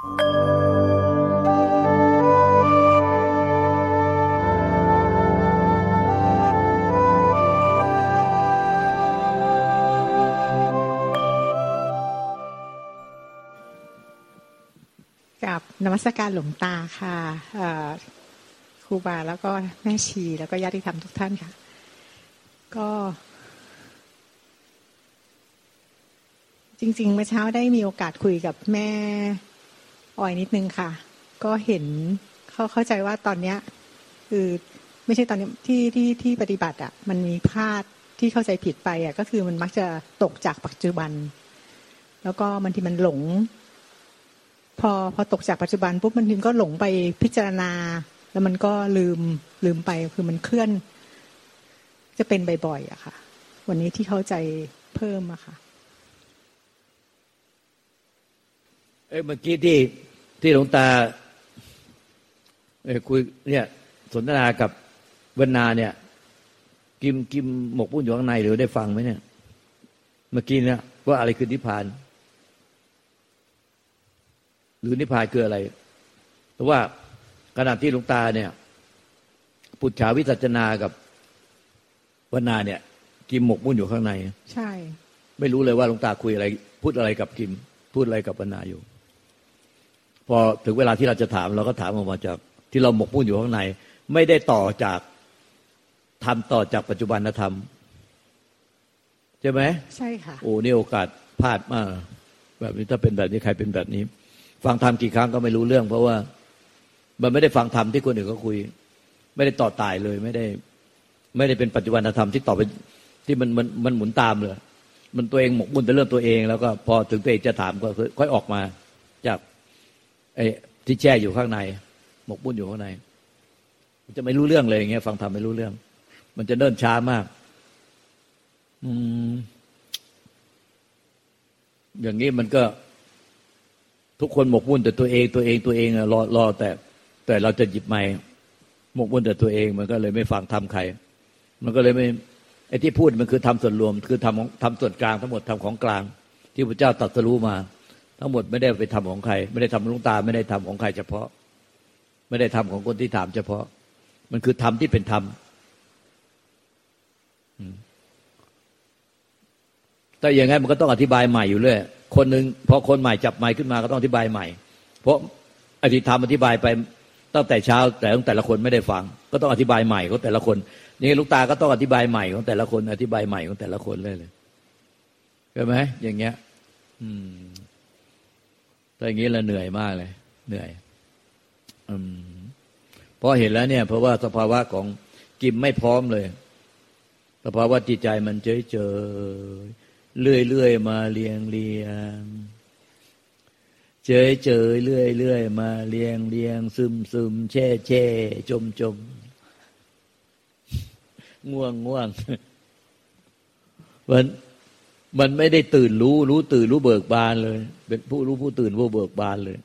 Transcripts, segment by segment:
กับนมัสการหลวงตาค่ะครูบาแล้วก็แม่ชีแล้วก็ญาติธรรมทุกท่านค่ะ ก็จริงๆเมื่อเช้าได้มีโอกาสคุยกับแม่ ออยนิดนึงค่ะ ก็เห็นเขาเข้าใจว่าตอนเนี้ยคือไม่ใช่ตอนนี้ที่ที่ที่ปฏิบัติอะมันมีพลาดที่เข้าใจผิดไปอะก็คือมันมักจะตกจากปัจจุบัน แล้วก็มันที่มันหลง พอพอตกจากปัจจุบันปุ๊บมันถึงก็หลงไปพิจารณา แล้วมันก็ลืมลืมไปคือมันเคลื่อน จะเป็นบ่อยๆอะค่ะ วันนี้ที่เข้าใจเพิ่มอะค่ะเอ้เมื่อกี้ที่ ที่หลวงตาเอ้คุยเนี่ยสนทนากับวนาเนี่ย กิมกิมหมกปุ้นอยู่ข้างในหรือได้ฟังไหมเนี่ย เมื่อกี้เนี่ยว่าอะไรคือนิพพาน หรือนิพพานคืออะไรเพราะว่าขณะที่หลวงตาเนี่ย ปุจฉาวิสัชนากับวนาเนี่ย กิมหมกมุ่นอยู่ข้างใน ใช่ ไม่รู้เลยว่าหลวงตาคุยอะไร พูดอะไรกับกิม พูดอะไรกับวนาอยู่ พอถึงเวลาที่เราจะถามเราก็ถามออกมาจากที่เราหมกมุ่นอยู่ข้างใน ไม่ได้ต่อจากทำต่อจากปัจจุบันธรรมใช่ไหมใช่ค่ะโอ้นี่โอกาสพลาดมากแบบนี้ถ้าเป็นแบบนี้ใครเป็นแบบนี้ ฟังธรรมกี่ครั้งก็ไม่รู้เรื่อง เพราะว่ามันไม่ได้ฟังธรรมที่คนอื่นเขาคุย ไม่ได้ต่อตายเลยไม่ได้ ไม่ได้เป็นปัจจุบันธรรมที่ต่อไปที่มันมันมันหมุนตามเลย มันตัวเองหมกมุ่นแต่เรื่องตัวเอง แล้วก็พอถึงตัวเองจะถามก็ค่อยออกมาจาก ไอ้ที่แช่อยู่ข้างใน หมกมุ่นอยู่ข้างใน มันจะไม่รู้เรื่องเลยอย่างเงี้ย ฟังธรรมไม่รู้เรื่อง มันจะเดินช้ามาก อืม อย่างนี้มันก็ ทุกคนหมกมุ่นแต่ตัวเองตัวเองตัวเองรอรอแต่ แต่เราจะหยิบไม้หมกมุ่นแต่ตัวเองมันก็เลยไม่ฟังทำใคร มันก็เลยไม่ไอ้ที่พูดมันคือทำส่วนรวม คือทำทำส่วนกลางทั้งหมดทำของกลาง ที่พระเจ้าตรัสรู้มา ทั้งหมดไม่ได้ไปทำของใคร ไม่ได้ทำลุงตาไม่ได้ทำของใครเฉพาะ ไม่ได้ทำของคนที่ถามเฉพาะ มันคือธรรมที่เป็นธรรมแต่อย่างไงมันก็ต้องอธิบายใหม่อยู่เรื่อยคนหนึ่งพอคนใหม่จับใหม่ขึ้นมาก็ต้องอธิบายใหม่ เพราะอธิธรรมอธิบายไปตั้งแต่เช้าแต่ของแต่ละคนไม่ได้ฟัง ก็ต้องอธิบายใหม่ของแต่ละคนนี่ลูกตาก็ต้องอธิบายใหม่ของแต่ละคน อธิบายใหม่ของแต่ละคนเลยเลยใช่ไหมอย่างเงี้ย อืม ถ้าอย่างนี้เราเหนื่อยมากเลย เหนื่อยอืมพอเห็นแล้วเนี่ย เพราะว่าสภาวะของกิมไม่พร้อมเลย สภาวะจิตใจมันเฉยเฉยเลื่อยเลื่อยมาเลียงเลียงเจยเจยเลื่อยเลื่อยมาเลียงเลียงซึมซึมแช่แช่จมจมง่วงง่วงมัน มันไม่ได้ตื่นรู้ รู้ตื่นรู้เบิกบานเลย เป็นผู้รู้ผู้ตื่นผู้เบิกบานเลย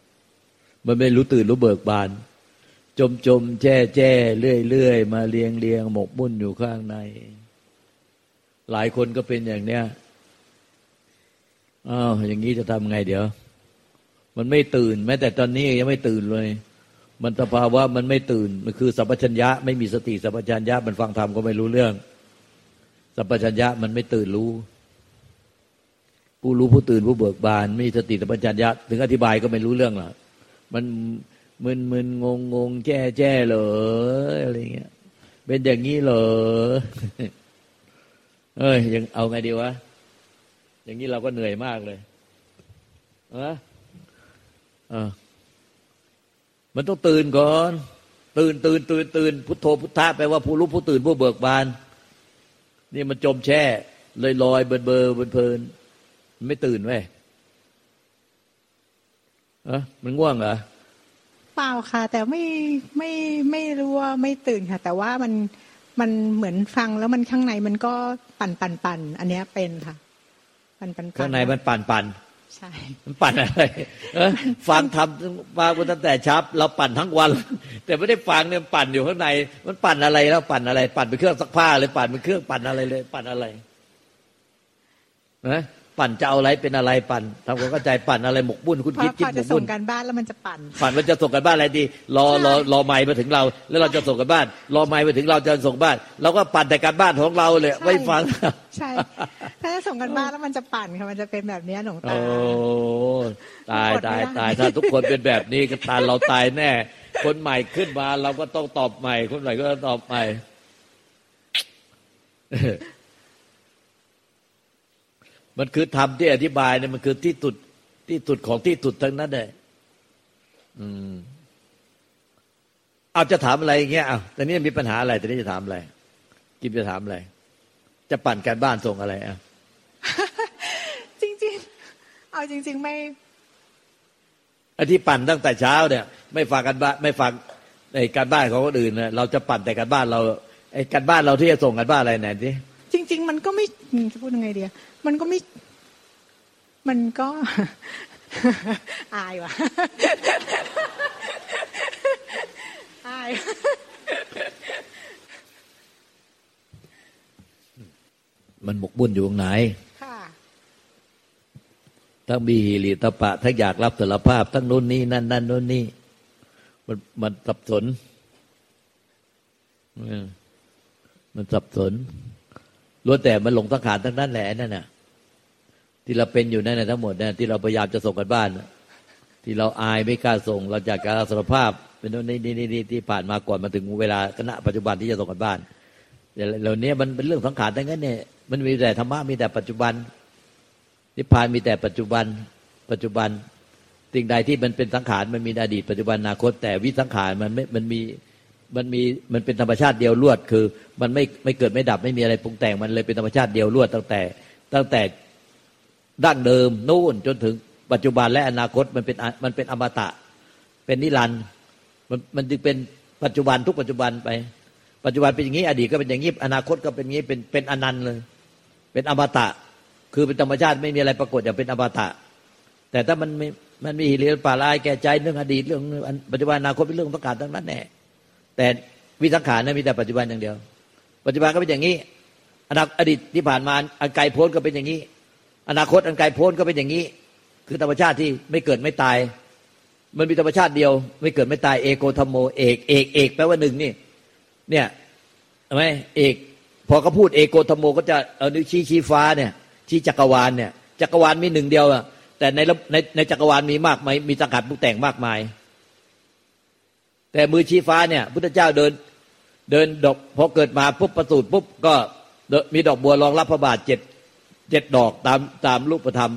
มันไม่รู้ตื่นรู้เบิกบาน จมจมแช่แช่เลื่อยเลื่อยมาเลียงเลียงหมกมุ่นอยู่ข้างใน หลายคนก็เป็นอย่างเนี้ยอ้าวอย่างนี้จะทำไงเดี๋ยว มันไม่ตื่น แม้แต่ตอนนี้ยังไม่ตื่นเลย มันสภาวะมันไม่ตื่น มันคือสัพพัญญะ ไม่มีสติสัพพัญญะมันฟังธรรมก็ไม่รู้เรื่อง สัพพัญญะมันไม่ตื่นรู้ ผู้รู้ผู้ตื่นผู้เบิกบาน ไม่มีสติสัพพัญญะถึงอธิบายก็ไม่รู้เรื่องหรอกมันมึนมึนงงงงแจ้แจ้เหรออะไรเงี้ย เป็นอย่างนี้เหรอเอ้ยยังเอาไงดีวะอย่างนี้เราก็เหนื่อยมากเลยนะอ่ามันต้องตื่นก่อน ตื่นตื่นตื่นตื่นพุทโธพุทธะแปลว่าผู้รู้ผู้ตื่นผู้เบิกบาน นี่มันจมแช่ลอยลอยเบินเบอร์เบินเพลิน มันไม่ตื่นไว้อะมันง่วงเหรอเปล่าค่ะ แต่ไม่ไม่ไม่รู้ว่าไม่ตื่นค่ะ แต่ว่ามันมันเหมือนฟังแล้วมันข้างในมันก็ปั่นปั่นปั่นอันเนี้ยเป็นค่ะ ปั่นปั่นข้างในมันปั่นปั่นใช่มันปั่นอะไรฟังทำฟังตั้งแต่ชับเราปั่นทั้งวัน แต่ไม่ได้ฟังเนี่ยปั่นอยู่ข้างใน มันปั่นอะไรแล้วปั่นอะไร ปั่นเป็นเครื่องซักผ้าเลยปั่นเป็นเครื่องปั่นอะไรเลย ปั่นอะไรนะ ปั่นจะเอาอะไรเป็นอะไรปั่นทำความเข้าใจปั่นอะไรหมกบุ่นคุณพอคิดพคิดอหมจะกส่บุ่งนการบ้านแล้วมันจะปั่นปั่นมันจะส่งกันบ้านอะไรดี รอรอรอไม้มาถึงเรา แล้วเราจะส่งกันบ้าน รอไม้มาถึงเราจะส่งบ้านเราก็ปั่นแต่การบ้านของเราเลยใช่ไม่ฟังใช่ถ้าจะส่งกันบ้านแล้วมันจะปั่นค่ะมันจะเป็นแบบเนี้ยหลวงตาโอ้ตายอดไม่ตายได้ตายถ้าทุกคนเป็นแบบนี้ก็ตายเราตายแน่ คนใหม่ขึ้นมาเราก็ต้องตอบใหม่ คนใหม่ก็ต้องตอบใหม่ มันคือธรรมที่อธิบายเนี่ยมันคือที่สุดที่สุดของที่สุดทั้งนั้นเลยอืมเอาจะถามอะไรอย่างเงี้ยเอาแต่นี้มีปัญหาอะไรแต่นี้จะถามอะไร กิมจะถามอะไร จะปั่นการบ้านส่งอะไรอะจริง ๆ เอาจริง ๆ ไม่ไอ้ที่ปั่นตั้งแต่เช้าเนี่ย ไม่ฟังกันบ้านไม่ฟังไอ้การบ้านของคนอื่นเนี่ยเราจะปั่นแต่การบ้านเราไอ้การบ้านเราที่จะส่งกันบ้านอะไรไหนสิจริง ๆ มันก็ไม่อืมจะพูดยังไงเดีย มันก็ไม่ มันก็ อายว่ะ อายมันหมกบุ่นอยู่ตรงไหนค่ะทั้งมีหิริตปะทั้งอยากรับสารภาพ ทั้งนู้นนี่นั่นนั่นนู้นนี่มันมันสับสนเออมันสับสนล้วนแต่มันหลงสังขารทั้งนั้นแหละนั่นน่ะ ที่เราเป็นอยู่นั่นน่ะทั้งหมดเนี่ยที่เราพยายามจะส่งกันบ้าน ที่เราอายไม่กล้าส่ง เราจากการสารภาพ เป็นนู่นนี่นี่นี่ที่ผ่านมาก่อนมาถึงเวลาขณะปัจจุบันที่จะส่งกันบ้านแต่เหล่านี้มันเป็นเรื่องสังขารทั้งนั้นเนี่ยมันมีแต่ธรรมะมีแต่ปัจจุบันนิพพานมีแต่ปัจจุบัน ปัจจุบันสิ่งใดที่มันเป็นสังขารมันมีอดีตปัจจุบันอนาคต แต่วิสังขารมันไม่มันมีมันมีมันเป็นธรรมชาติเดียวลวด คือ มันไม่ไม่เกิดไม่ดับไม่มีอะไรปรุงแต่งมันเลยเป็นธรรมชาติเดียวลวดตั้งแต่ ตั้งแต่ ดั้งเดิมนู่นจนถึงปัจจุบันและอนาคตมันเป็นมันเป็นอมตะ เป็นนิรันดร์มันมันจึงเป็นปัจจุบันทุกปัจจุบันไป ปัจจุบันเป็นอย่างนี้ อดีตก็เป็นอย่างนี้อนาคตก็เป็นอย่างนี้เป็นเป็นอนันต์เลย เป็นอมตะ คือเป็นธรรมชาติไม่มีอะไรปรากฏอย่างเป็นอมตะ แต่ถ้ามันม่มันมีหิริป่าลายแก่ใจเรื่องอดีตเรื่องปัจจุบันอนาคตเป็นเรื่องประกาศทั้งนั้นแน่แต่วิสังขารนั้นมีแต่ปัจจุบันอย่างเดียว ปัจจุบันก็เป็นอย่างนี้อนาอดีตที่ผ่านมาอันไกลโพ้นก็เป็นอย่างนี้ อนาคตอันไกลโพ้นก็เป็นอย่างนี้ คือธรรมชาติที่ไม่เกิดไม่ตาย มันมีธรรมชาติเดียว ไม่เกิดไม่ตายเอโกธรรมโมเอกเอกเอกแปลว่าหนึ่งนี่ เนี่ยใช่ไหมเอก พอเขาพูดเอโกธรรมโมก็จะเอานิ้วชี้ชี้ฟ้าเนี่ย ชี้จักรวาลเนี่ย จักรวาลมีหนึ่งเดียวอะแต่ในในในจักรวาลมีมากมายมีสังกัดปรุงแต่งมากมาย แต่มือชี้ฟ้าเนี่ย พุทธเจ้าเดินเดินดอกพอเกิดมาปุ๊บประสูติปุ๊บก็มีดอกบัวรองรับพระบาทเจ็ด เจ็ดดอกตามตามรูปธรรม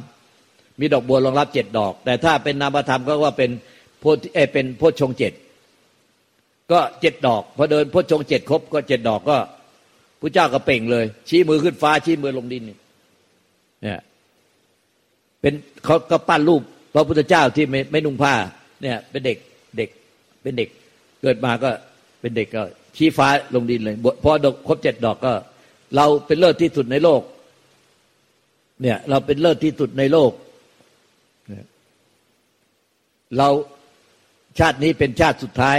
มีดอกบัวรองรับเจ็ดดอก แต่ถ้าเป็นนามธรรมก็ว่าเป็นโพธิเอเป็นโพชงเจ็ดก็เจ็ดดอกพอเดินโพชงเจ็ดครบก็เจ็ดดอกก็พระเจ้าก็เป่งเลย ชี้มือขึ้นฟ้าชี้มือลงดินเนี่ยเป็นเขาก็ปั้นรูปพระพุทธเจ้าที่ไม่ไม่นุ่งผ้าเนี่ย เป็นเด็กเด็กเป็นเด็กเกิดมาก็เป็นเด็กก็ชี้ฟ้าลงดินเลยพอดอกครบเจ็ดดอกก็ เราเป็นเลิศที่สุดในโลก เนี่ย เราเป็นเลิศที่สุดในโลก เราชาตินี้เป็นชาติสุดท้าย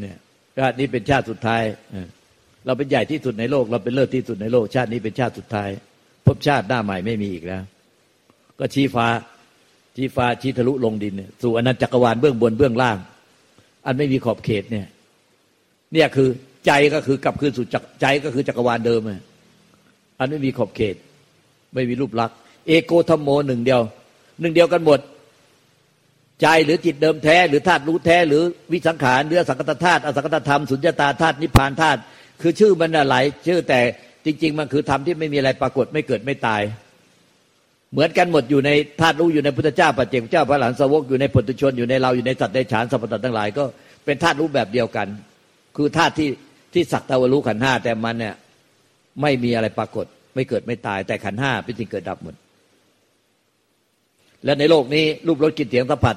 เนี่ย ชาตินี้เป็นชาติสุดท้าย เราเป็นใหญ่ที่สุดในโลก เราเป็นเลิศที่สุดในโลก ชาตินี้เป็นชาติสุดท้าย พบชาติหน้าใหม่ไม่มีอีกแล้ว ก็ชี้ฟ้า ชี้ฟ้าชี้ทะลุลงดิน สู่อนันตจักรวาลเบื้องบนเบื้องล่าง อันไม่มีขอบเขตเนี่ย เนี่ยคือใจก็คือกลับคืนสู่ใจก็คือจักรวาลเดิมอันไม่มีขอบเขต ไม่มีรูปลักษณ์ เอโกธรรมโมหนึ่งเดียว หนึ่งเดียวกันหมด ใจหรือจิตเดิมแท้ หรือธาตุรู้แท้ หรือวิสังขารเนื้อสังกตธาตุอสังกตธรรมสุญญตาธาตุนิพพานธาตุคือชื่อมันหลายชื่อแต่จริง ๆ มันคือธรรมที่ไม่มีอะไรปรากฏไม่เกิดไม่ตาย เหมือนกันหมดอยู่ในธาตุรู้อยู่ในพุทธเจ้าปัจเจกเจ้าพระหลานสาวกอยู่ในปุถุชนอยู่ในเราอยู่ในสัตว์ในฉานสัพพะทั้งหลายก็เป็นธาตุรู้แบบเดียวกัน คือธาตุที่ที่สักตะวรู้ขันห้าแต่มันเนี่ยไม่มีอะไรปรากฏ ไม่เกิดไม่ตาย แต่ขันห้าเป็นสิ่งเกิดดับหมด และในโลกนี้รูปรสกลิ่นเสียงสัมผัส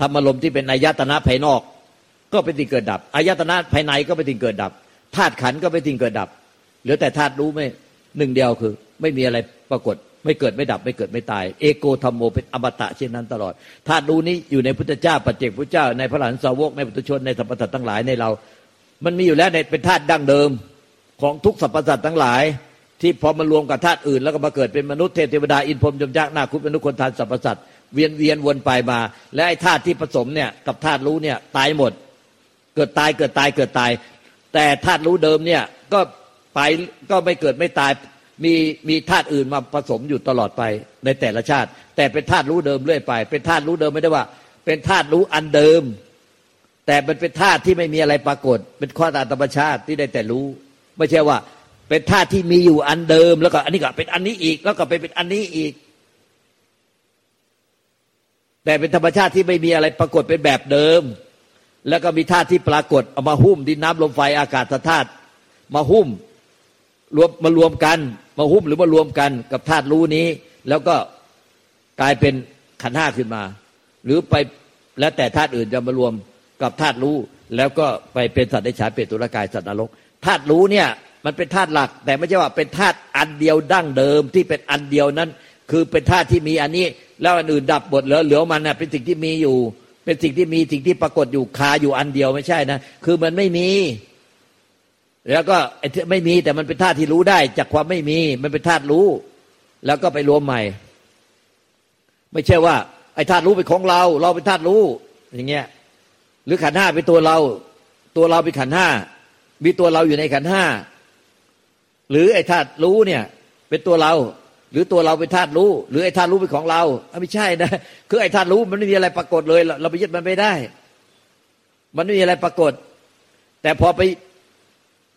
ธรรมลมที่เป็นอายตนะภายนอก ก็เป็นสิ่งเกิดดับอายตนะภายในก็เป็นสิ่งเกิดดับธาตุขันก็เป็นสิ่งเกิดดับเหลือแต่ธาตุรู้ไม่หนึ่งเดียวคือ ไม่มีอะไรปรากฏ ไม่เกิดไม่ดับ ไม่เกิดไม่ตาย เอโกธรรมโมเป็นอมตะเช่นนั้นตลอดธาตุรู้นี้อยู่ในพุทธเจ้าปัจเจกพุทธเจ้า ในพระหลานสาวกในปุถุชนในสรรพสัตว์ทั้งหลายในเรา มันมีอยู่แล้วในเป็นธาตุดั้งเดิมของทุกสรรพสัตว์ทั้งหลาย ที่พอมารวมกับธาตุอื่น แล้วก็มาเกิดเป็นมนุษย์เทพวดาอินพรมยมยักษ์นาคุปมนุษย์คนทานสรรพสัตว์เวียนเวียนวนไปมา และไอ้ธาตุที่ผสมเนี่ยกับธาตุรู้เนี่ยตายหมด เกิดตายเกิดตายเกิดตาย แต่ธาตุรู้เดิมเนี่ยก็ไปก็ไม่เกิดไม่ตายมีมีธาตุอื่นมาผสมอยู่ตลอดไปในแต่ละชาติ แต่เป็นธาตุรู้เดิมเรื่อยไป เป็นธาตุรู้เดิมไม่ได้ว่า เป็นธาตุรู้อันเดิม แต่มันเป็นธาตุที่ไม่มีอะไรปรากฏ เป็นข้อตามธรรมชาติที่ได้แต่รู้ ไม่ใช่ว่า เป็นธาตุที่มีอยู่อันเดิม แล้วก็อันนี้ก็เป็นอันนี้อีก แล้วก็ไปเป็นอันนี้อีก แต่เป็นธรรมชาติที่ไม่มีอะไรปรากฏเป็นแบบเดิม แล้วก็มีธาตุที่ปรากฏเอามาหุ้มดินน้ำลมไฟอากาศธาตุมาหุ้มรวมมารวมกัน มาหุ้มหรือมารวมกันกับธาตุรู้นี้ แล้วก็กลายเป็นขันห้าขึ้นมา หรือไปแล้วแต่ธาตุอื่นจะมารวมกับธาตุรู้ แล้วก็ไปเป็นสัตว์ในฉายเปรตตุลกายสัตว์นรกธาตุรู้เนี่ย มันเป็นธาตุหลัก แต่ไม่ใช่ว่าเป็นธาตุอันเดียวดั้งเดิมที่เป็นอันเดียวนั้น คือเป็นธาตุที่มีอันนี้ แล้วอันอื่นดับหมดเหลือเหลือมันน่ะเป็นสิ่งที่มีอยู่ เป็นสิ่งที่มีสิ่งที่ปรากฏอยู่คาอยู่อันเดียวไม่ใช่นะคือมันไม่มี แล้วก็ไม่มีแต่มันเป็นธาตุที่รู้ได้ จากความไม่มีมันเป็นธาตุรู้ แล้วก็ไปรวมใหม่ ไม่ใช่ว่า ไอ้ธาตุรู้เป็นของเรา เราเป็นธาตุรู้อย่างเงี้ยหรือขันห้าเป็นตัวเรา ตัวเราเป็นขันห้ามีตัวเราอยู่ในขันห้า หรือไอ้ธาตุรู้เนี่ย เป็นตัวเรา หรือตัวเราเป็นธาตุรู้ หรือไอ้ธาตุรู้เป็นของเราไม่ใช่นะคือไอ้ธาตุรู้มันไม่มีอะไรปรากฏเลย เราไปยึดมันไม่ได้ มันไม่มีอะไรปรากฏ แต่พอไป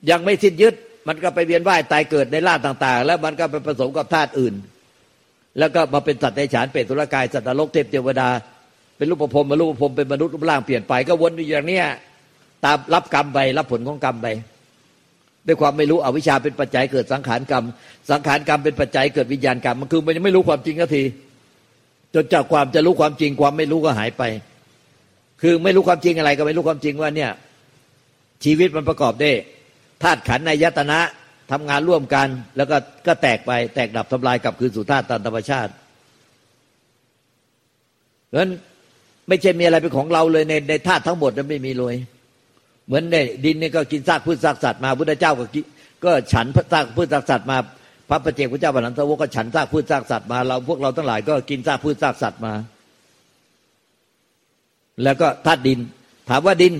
ยังไม่สิ้นยึด มันก็ไปเวียนว่ายตายเกิดในล่าต่าง ๆ แล้วมันก็ไปผสมกับธาตุอื่น แล้วก็มาเป็นสัตว์ในฉานเปรตตุลกายสัตว์นรกเทพเทวดา เป็นรูปภพมารูปภพเป็นมนุษย์รูปร่างเปลี่ยนไป ก็วนอยู่อย่างเนี้ยตามรับกรรมไปรับผลของกรรมไป ด้วยความไม่รู้อวิชชาเป็นปัจจัยเกิดสังขารกรรม สังขารกรรมเป็นปัจจัยเกิดวิญญาณกรรมมันคือมันยังไม่รู้ความจริงก็ทีจนจากความจะรู้ความจริงความไม่รู้ก็หายไป คือไม่รู้ความจริงอะไรก็ไม่รู้ความจริงว่าเนี่ยชีวิตมันประกอบด้วยธาตุขันในยตนะทำงานร่วมกัน แล้วก็ก็แตกไปแตกดับทำลายกลับคืนสู่ธาตุตามธรรมชาติเพราะฉะนั้นไม่ใช่มีอะไรเป็นของเราเลยในในธาตุทั้งหมดนั้นไม่มีเลย เหมือนในดินนี่ก็กินซากพืชซากสัตว์มาพุทธเจ้าก็ก็ฉันซากพืชซากสัตว์มา พระประเจกพระเจ้าบรรลันทวก็ฉันซากพืชซากสัตว์มาเราพวกเราทั้งหลายก็กินซากพืชซากสัตว์มา แล้วก็ธาตุดิน ถามว่าดิน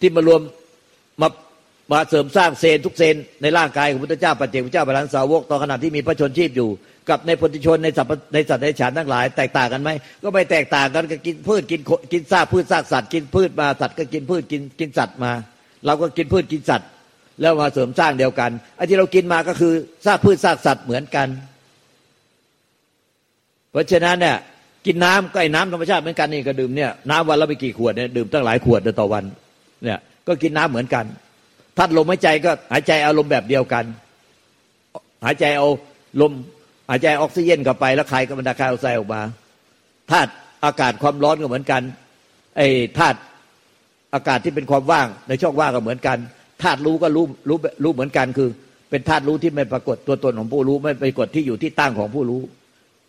ที่มารวมมามาเสริมสร้างเซนทุกเซนในร่างกายของพุทธเจ้าปัจเจกพุทธเจ้าพระลันสาวกตอนขณะที่มีพระชนชีพอยู่ กับในพุทธชนในสัตว์ในสัตว์ในฉานทั้งหลาย แตกต่างกันไหมก็ไม่แตกต่างกันก็กินพืชกินกินซากพืชซากสัตว์กินพืชมาสัตว์ก็กินพืชกินกินสัตว์มา เราก็กินพืชกินสัตว์ แล้วมาเสริมสร้างเดียวกันไอ้ที่เรากินมาก็คือซากพืชซากสัตว์เหมือนกัน เพราะฉะนั้นเนี่ยกินน้ำก็ไอ้น้ำธรรมชาติเหมือนกันนี่ก็ดื่มเนี่ยน้ำวันละไปกี่ขวดเนี่ยดื่มตั้งหลายขวดต่อวันเนี่ยก็กินน้ำเหมือนกันท่านลมหายใจก็หายใจอาลมณ์แบบเดียวกัน หายใจเอาลม หายใจออกซิเจนเข้าไปแล้วคายกับันดาคายเอาใส่ออกมาธาตุอากาศความร้อนก็เหมือนกันไอ้ธาตุอากาศที่เป็นความว่างในช่องว่างก็เหมือนกันธาตุรู้ก็รู้รู้รู้เหมือนกันคือ เป็นธาตุรู้ที่ไม่ปรากฏตัวตนของผู้รู้ ไม่ปรากฏที่อยู่ที่ตั้งของผู้รู้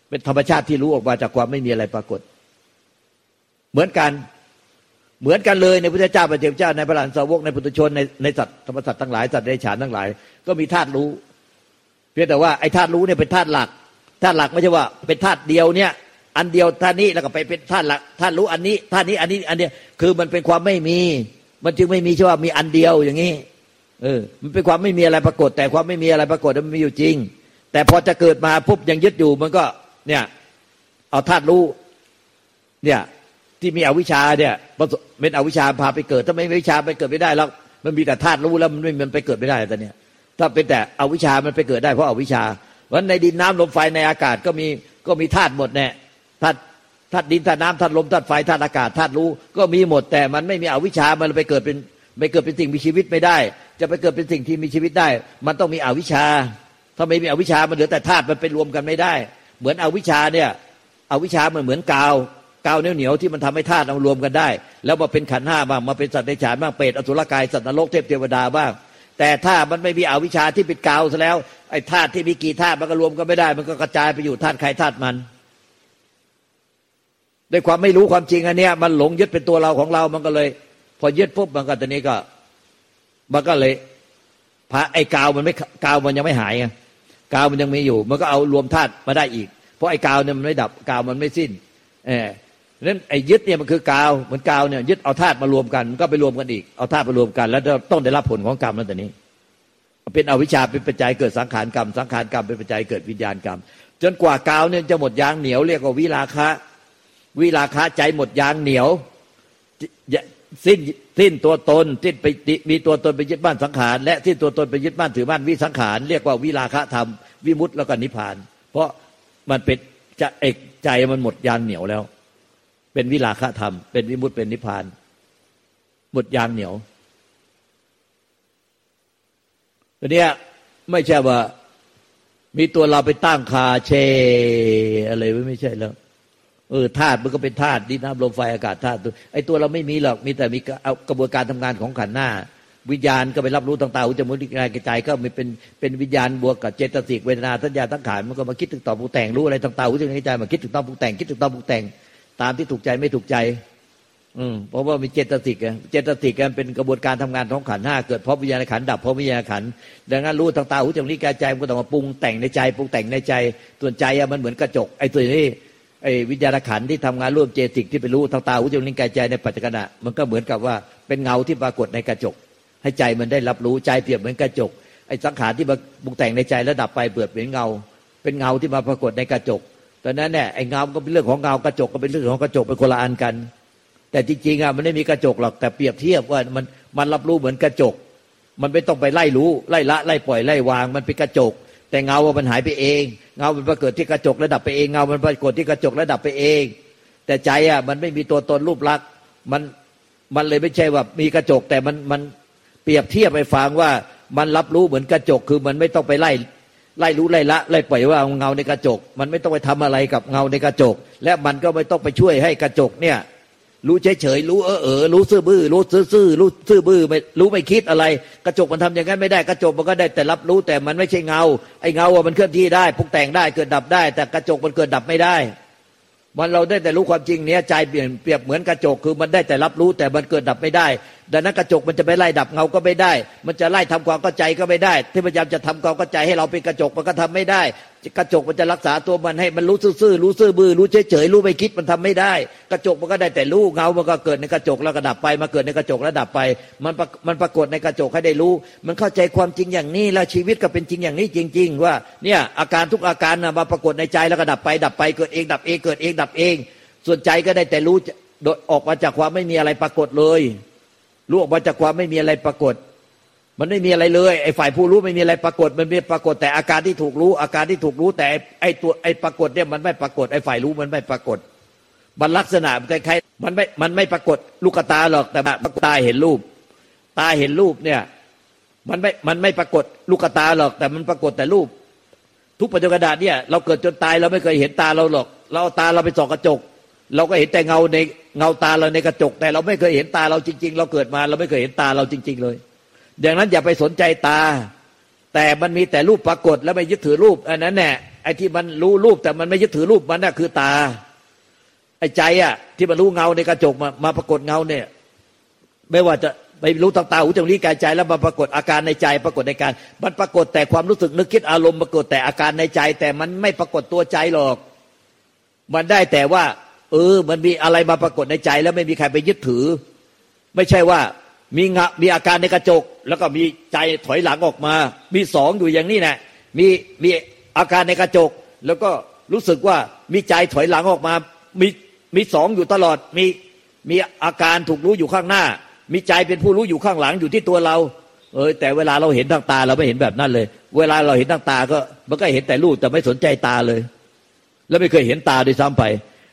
เป็นธรรมชาติที่รู้ออกมาจากความไม่มีอะไรปรากฏ เหมือนกันเหมือนกันเลยในพุทธเจ้าพระเจ้าในพระหลานสาวกในพุทธชนในในสัตว์ธรรมสัตว์ทั้งหลายสัตว์ในฉานทั้งหลาย ก็มีธาตุรู้ เพียงแต่ว่าไอ้ธาตุรู้เนี่ยเป็นธาตุหลักธาตุหลักไม่ใช่ว่า เป็นธาตุเดียวเนี่ย อันเดียวธาตุนี้แล้วก็ไปเป็นธาตุหลักธาตุรู้อันนี้ธาตุนี้อันนี้อันเนี้ยคือมันเป็นความไม่มี มันจึงไม่มีใช่ว่ามีอันเดียวอย่างนี้เออมันเป็นความไม่มีอะไรปรากฏ แต่ความไม่มีอะไรปรากฏมันมีอยู่จริง แต่พอจะเกิดมาปุ๊บยังยึดอยู่มันก็เนี่ยเอาธาตุรู้เนี่ยที่มีอวิชชาเนี่ยเป็นอวิชชาพาไปเกิด ถ้าไม่มีวิชาไปเกิดไม่ได้แล้วมันมีแต่ธาตุรู้แล้วมันไม่มันไปเกิดไม่ได้แต่เนี่ย ถ้าเป็นแต่อวิชามันไปเกิดได้เพราะอวิชาเพราะในดินน้ำลมไฟในอากาศก็มีก็มีธาตุหมดแน่ธาตุธาตุดินธาตุน้ำธาตุลมธาตุไฟธาตุอากาศธาตุรู้ก็มีหมดแต่มันไม่มีอวิชามันไปเกิดเป็นไปเกิดเป็นสิ่งมีชีวิตไม่ได้ จะไปเกิดเป็นสิ่งที่มีชีวิตได้ มันต้องมีอวิชาถ้าไม่มีอวิชามันเหลือแต่ธาตุมันไปรวมกันไม่ได้ เหมือนอวิชาเนี่ยอวิชามันเหมือนกาวกาวเหนียวเหนียวที่มันทำให้ธาตุมารวมกันได้ แล้วมาเป็นขันห้าบ้างมาเป็นสัตว์ในฉานบ้างเปรตอสุรกายสัตว์นรกเทพเทวดาบ้าง แต่ถ้ามันไม่มีอวิชชาที่ป็นกาวซะแล้ว ไอ้ธาตุที่มีกี่ธาตุมันก็รวมกันไม่ได้ มันก็กระจายไปอยู่ธาตุใครธาตุมัน ด้วยความไม่รู้ความจริงอันเนี้ยมันหลงยึดเป็นตัวเราของเรา มันก็เลย พอยึดปุ๊บมันก็ตอนนี้ก็มันก็เลยพระไอ้กาวมันไม่กาวมันยังไม่หายไงกาวมันยังมีอยู่ มันก็เอารวมธาตุมาได้อีก เพราะไอ้กาวเนี่ยมันไม่ดับกาวมันไม่สิ้น เออ นั้นไอ้ยึดเนี่ยมันคือกาวเหมือนกาวเนี่ยยึดเอาธาตุมารวมกันมันก็ไปรวมกันอีกเอาธาตุมารวมกัน แล้วต้องได้รับผลของกรรมนั่นแต่นี้ เป็นอวิชชาเป็นปัจจัยเกิดสังขารกรรมสังขารกรรมเป็นปัจจัยเกิดวิญญาณกรรม จนกว่ากาวเนี่ยจะหมดยางเหนียวเรียกว่าวิราคะ วิราคะใจหมดยางเหนียวสิ้นสิ้นตัวตนสิ้นไปมีตัวตนไปยึดบ้านสังขาร และสิ้นตัวตนไปยึดบ้านถือบ้านวิสังขารเรียกว่าวิราคะธรรมวิมุตต์แล้วก็นิพพาน เพราะมันเป็นจะเอกใจมันหมดยางเหนียวแล้ว เป็นวิราคะธรรม เป็นวิมุตต์เป็นนิพพาน หมดยางเหนียวตัวเนี้ยไม่ใช่ว่า มีตัวเราไปตั้งคาเช อะไรไม่ใช่แล้ว เออธาตุมันก็เป็นธาตุดินน้ำลมไฟอากาศธาตุไอ้ตัวเราไม่มีหรอก มีแต่มีเอากระบวนการทำงานของขันหน้า วิญญาณก็ไปรับรู้ต่างๆอุจมูกกายกระจายก็มีเป็นเป็นวิญญาณบวกกับเจตสิกเวทนาสัญญาตั้งขานมันก็มาคิดถึงต่อผู้แต่งรู้อะไรต่างๆอุจมูกกายมาคิดถึงต่อผู้แต่งคิดถึงต่อผู้แต่ง ตามที่ถูกใจไม่ถูกใจ อืมเพราะว่ามีเจตสิกเจตสิกกันเป็นกระบวนการทำงานของขันห้าเกิดเพราะวิญญาณขันดับเพราะวิญญาณขันดังนั้นรู้ต่างๆหูจมูกกายใจมันก็ต้องมาปรุงแต่งในใจ ปรุงแต่งในใจส่วนใจมันเหมือนกระจกไอ้ตัวนี้ไอ้วิญญาณขันที่ทำงานร่วมเจติกที่ไปรู้ทางตาหูจมูกลิ้นกายใจในปัจจุบันมันก็เหมือนกับว่าเป็นเงาที่ปรากฏในกระจก ให้ใจมันได้รับรู้ใจเปรียบเหมือนกระจกไอ้สังขารที่มาบุกแต่งในใจแล้วดับไปเปลือเหมือนเงา เป็นเงาที่มาปรากฏในกระจก ตอนนั้นเนี่ยไอ้เงาก็เป็นเรื่องของเงากระจกก็เป็นเรื่องของกระจกเป็นคนละอันกัน แต่จริงๆอะมันไม่มีกระจกหรอกแต่เปรียบเทียบว่ามันมันรับรู้เหมือนกระจก มันไม่ต้องไปไล่รู้ไล่ละไล่ปล่อยไล่วาง มันเป็นกระจก แต่เงาว่ามันหายไปเอง เงามันปรากฏที่กระจกระดับไปเองเงามันปรากฏที่กระจกระดับไปเอง แต่ใจอะมันไม่มีตัวตนรูปลักษณ์มันมันเลยไม่ใช่ว่ามีกระจกแต่มันมันเปรียบเทียบไปฟังว่ามันรับรู้เหมือนกระจกคือมันไม่ต้องไปไล่ ไล่รู้ไล่ละไล่ปล่อยว่าเงาในกระจก มันไม่ต้องไปทำอะไรกับเงาในกระจก และมันก็ไม่ต้องไปช่วยให้กระจกเนี่ย รู้เฉยเฉยรู้เออเออรู้ซื่อบื้อรู้ซื่อซื่อรู้ซื่อบื้อไม่รู้ไม่คิดอะไร กระจกมันทำอย่างนั้นไม่ได้กระจกมันก็ได้แต่รับรู้แต่มันไม่ใช่เงา ไอ้เงาอะมันเคลื่อนที่ได้พุกแต่งได้เกิดดับได้ แต่กระจกมันเกิดดับไม่ได้ มันเราได้แต่รู้ความจริงเนี้ยใจเปลี่ยนเปรียบเหมือนกระจกคือมันได้แต่รับรู้แต่มันเกิดดับไม่ได้ ดังนั้นกระจกมันจะไปไล่ดับเงาก็ไม่ได้ มันจะไล่ทำความเข้าใจก็ไม่ได้ ที่พยายามจะทำความเข้าใจให้เราเป็นกระจกมันก็ทำไม่ได้ กระจกมันจะรักษาตัวมันให้มันรู้ซื่อรู้ซื่อบื้อรู้เฉยเฉยรู้ไม่คิดมันทำไม่ได้ กระจกมันก็ได้แต่รู้เงามันก็เกิดในกระจกแล้วก็ดับไป มาเกิดในกระจกแล้วดับไป มันมันปรากฏในกระจกให้ได้รู้ มันเข้าใจความจริงอย่างนี้แล้วชีวิตก็เป็นจริงอย่างนี้จริง ๆ ว่าเนี่ยอาการทุกอาการนะมาปรากฏในใจแล้วก็ดับไป ดับไปเกิดเอง ดับเองเกิดเองดับเอง ส่วนใจก็ได้แต่รู้ออกมาจากความไม่มีอะไรปรากฏเลยรู้ออกมาจากความไม่มีอะไรปรากฏ มันไม่มีอะไรเลยไอ้ฝ่ายผู้รู้ไม่มีอะไรปรากฏ มันมีปรากฏแต่อาการที่ถูกรู้ อาการที่ถูกรู้ แต่ไอ้ตัวไอ้ปรากฏเนี่ยมันไม่ปรากฏไอ้ฝ่ายรู้มันไม่ปรากฏ มันลักษณะคล้ายๆมันไม่มันไม่ปรากฏลูกตาหรอกแต่ตาเห็นรูป ตาเห็นรูปเนี่ยมันไม่มันไม่ปรากฏลูกตาหรอก แต่มันปรากฏแต่รูป ทุกปัจจุบันเนี่ย เราเกิดจนตายเราไม่เคยเห็นตาเราหรอก เราเอาตาเราไปส่องกระจก เราก็เห็นแต่เงาในเงาตาเราในกระจก แต่เราไม่เคยเห็นตาเราจริง ๆ เราเกิดมา เราไม่เคยเห็นตาเราจริง ๆ เลย ดังนั้นอย่าไปสนใจตา แต่มันมีแต่รูปปรากฏแล้วไม่ยึดถือรูปอันนั้นแน่ไอ้ที่มันรู้รูปแต่มันไม่ยึดถือรูปมันน่ะคือตา ไอ้ใจอะ ที่มันรู้เงาในกระจกมามาปรากฏเงาเนี่ย ไม่ว่าจะไปรู้ตางตาหูจมูกลิ้นกายใจ แล้วมาปรากฏอาการในใจ ปรากฏในการ มันปรากฏแต่ความรู้สึกนึกคิดอารมณ์ปรากฏแต่อาการในใจ แต่มันไม่ปรากฏตัวใจหรอก มันได้แต่ว่า เออ มันมีอะไรมาปรากฏในใจ แล้วไม่มีใครไปยึดถือ ไม่ใช่ว่า มีงะมีอาการในกระจก แล้วก็มีใจถอยหลังออกมา มีสองอยู่อย่างนี้นะมีมีอาการในกระจก แล้วก็รู้สึกว่ามีใจถอยหลังออกมา มีมีสองอยู่ตลอด มีมีอาการถูกรู้อยู่ข้างหน้า มีใจเป็นผู้รู้อยู่ข้างหลังอยู่ที่ตัวเรา เออแต่เวลาเราเห็นทางตาเราไม่เห็นแบบนั้นเลย เวลาเราเห็นทางตาก็มันก็เห็นแต่รูปแต่ไม่สนใจตาเลย แล้วไม่เคยเห็นตาด้วยซ้ำไป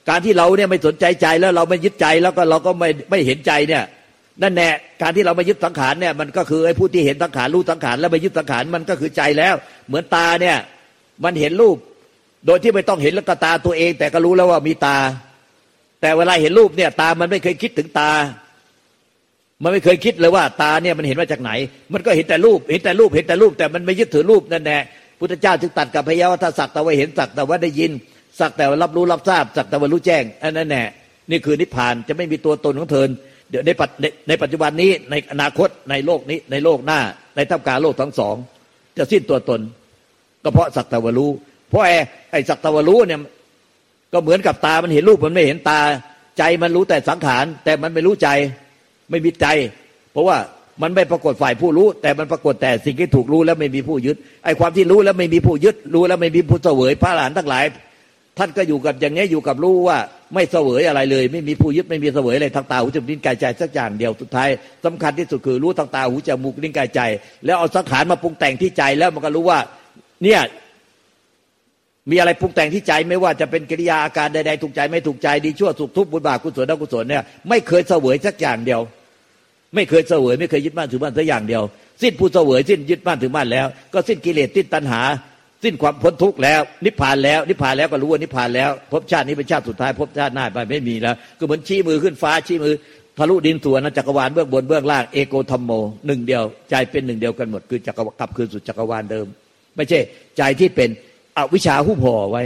การที่เราเนี่ยไม่สนใจใจแล้วเราไม่ยึดใจแล้วก็เราก็ไม่ไม่เห็นใจเนี่ย นั่นแน่การที่เราไม่ยึดสังขารเนี่ยมันก็คือไอ้ผู้ที่เห็นสังขารรู้สังขารแล้วไม่ยึดสังขารมันก็คือใจแล้ว เหมือนตาเนี่ยมันเห็นรูป โดยที่ไม่ต้องเห็นแล้วก็ตาตัวเอง แต่ก็รู้แล้วว่ามีตา แต่เวลาเห็นรูปเนี่ยตามันไม่เคยคิดถึงตา มันไม่เคยคิดเลยว่าตาเนี่ยมันเห็นมาจากไหน มันก็เห็นแต่รูป เห็นแต่รูปเห็นแต่รูป แต่มันไม่ยึดถือรูปนั่นแน่พุทธเจ้าจึงตัดกับพยาวัฏสักแต่ว่าเห็นสักแต่ว่าได้ยินสักแต่ว่ารับรู้รับทราบสักแต่ว่ารู้แจ้งอันนั้นแน่นี่คือนิพพานจะไม่มีตัวตนของเธอ เดี๋ยวในปัจในปัจจุบันนี้ในอนาคตในโลกนี้ในโลกหน้า ในท่ามกลางโลกทั้งสอง จะสิ้นตัวตน ก็เพราะสักตะวรู้เพราะไอ้ไอ้สักตะวรู้เนี่ยก็เหมือนกับตามันเห็นรูปมันไม่เห็นตา ใจมันรู้แต่สังขาร แต่มันไม่รู้ใจไม่มีใจ เพราะว่ามันไม่ปรากฏฝ่ายผู้รู้ แต่มันปรากฏแต่สิ่งที่ถูกรู้แล้วไม่มีผู้ยึดไอ้ความที่รู้แล้วไม่มีผู้ยึด รู้แล้วไม่มีผู้เสวยพระหลานทั้งหลาย ท่านก็อยู่กับอย่างนี้อยู่กับรู้ว่า ไม่เสวยอะไรเลย ไม่มีผู้ยึดไม่มีเสวยอะไรทางตาหูจมูกลิ้นกายใจสักอย่างเดียวสุดท้ายสำคัญที่สุดคือรู้ทางตาหูจมูกลิ้นกายใจ แล้วเอาสังขารมาปรุงแต่งที่ใจแล้วมันก็รู้ว่า เนี่ยมีอะไรปรุงแต่งที่ใจไม่ว่าจะเป็นกิริยาอาการใดๆถูกใจไม่ถูกใจดีชั่วสุขทุกข์บุญบาปกุศลอกุศลเนี่ยไม่เคยเสวยสักอย่างเดียว ไม่เคยเสวย ไม่เคยยึดมั่นถือมั่นสักอย่างเดียว สิ้นผู้เสวยสิ้นยึดมั่นถือมั่นแล้ว ก็สิ้นกิเลสสิ้นตัณหา สิ้นความพ้นทุกข์แล้ว นิพพานแล้วนิพพานแล้วก็รู้ว่านิพพานแล้วพบชาตินี้เป็นชาติสุดท้ายพบชาติหน้าไปไม่มีแล้ว ก็เหมือนชี้มือขึ้นฟ้าชี้มือทะลุดินส่วนจักรวาลเบื้องบนเบื้องล่างเอโกธรรมโมหนึ่งเดียว ใจเป็นหนึ่งเดียวกันหมดคือจักรกลับคืนสู่จักรวาลเดิม ไม่ใช่ ใจที่เป็นอวิชชาหุ้มห่อไว้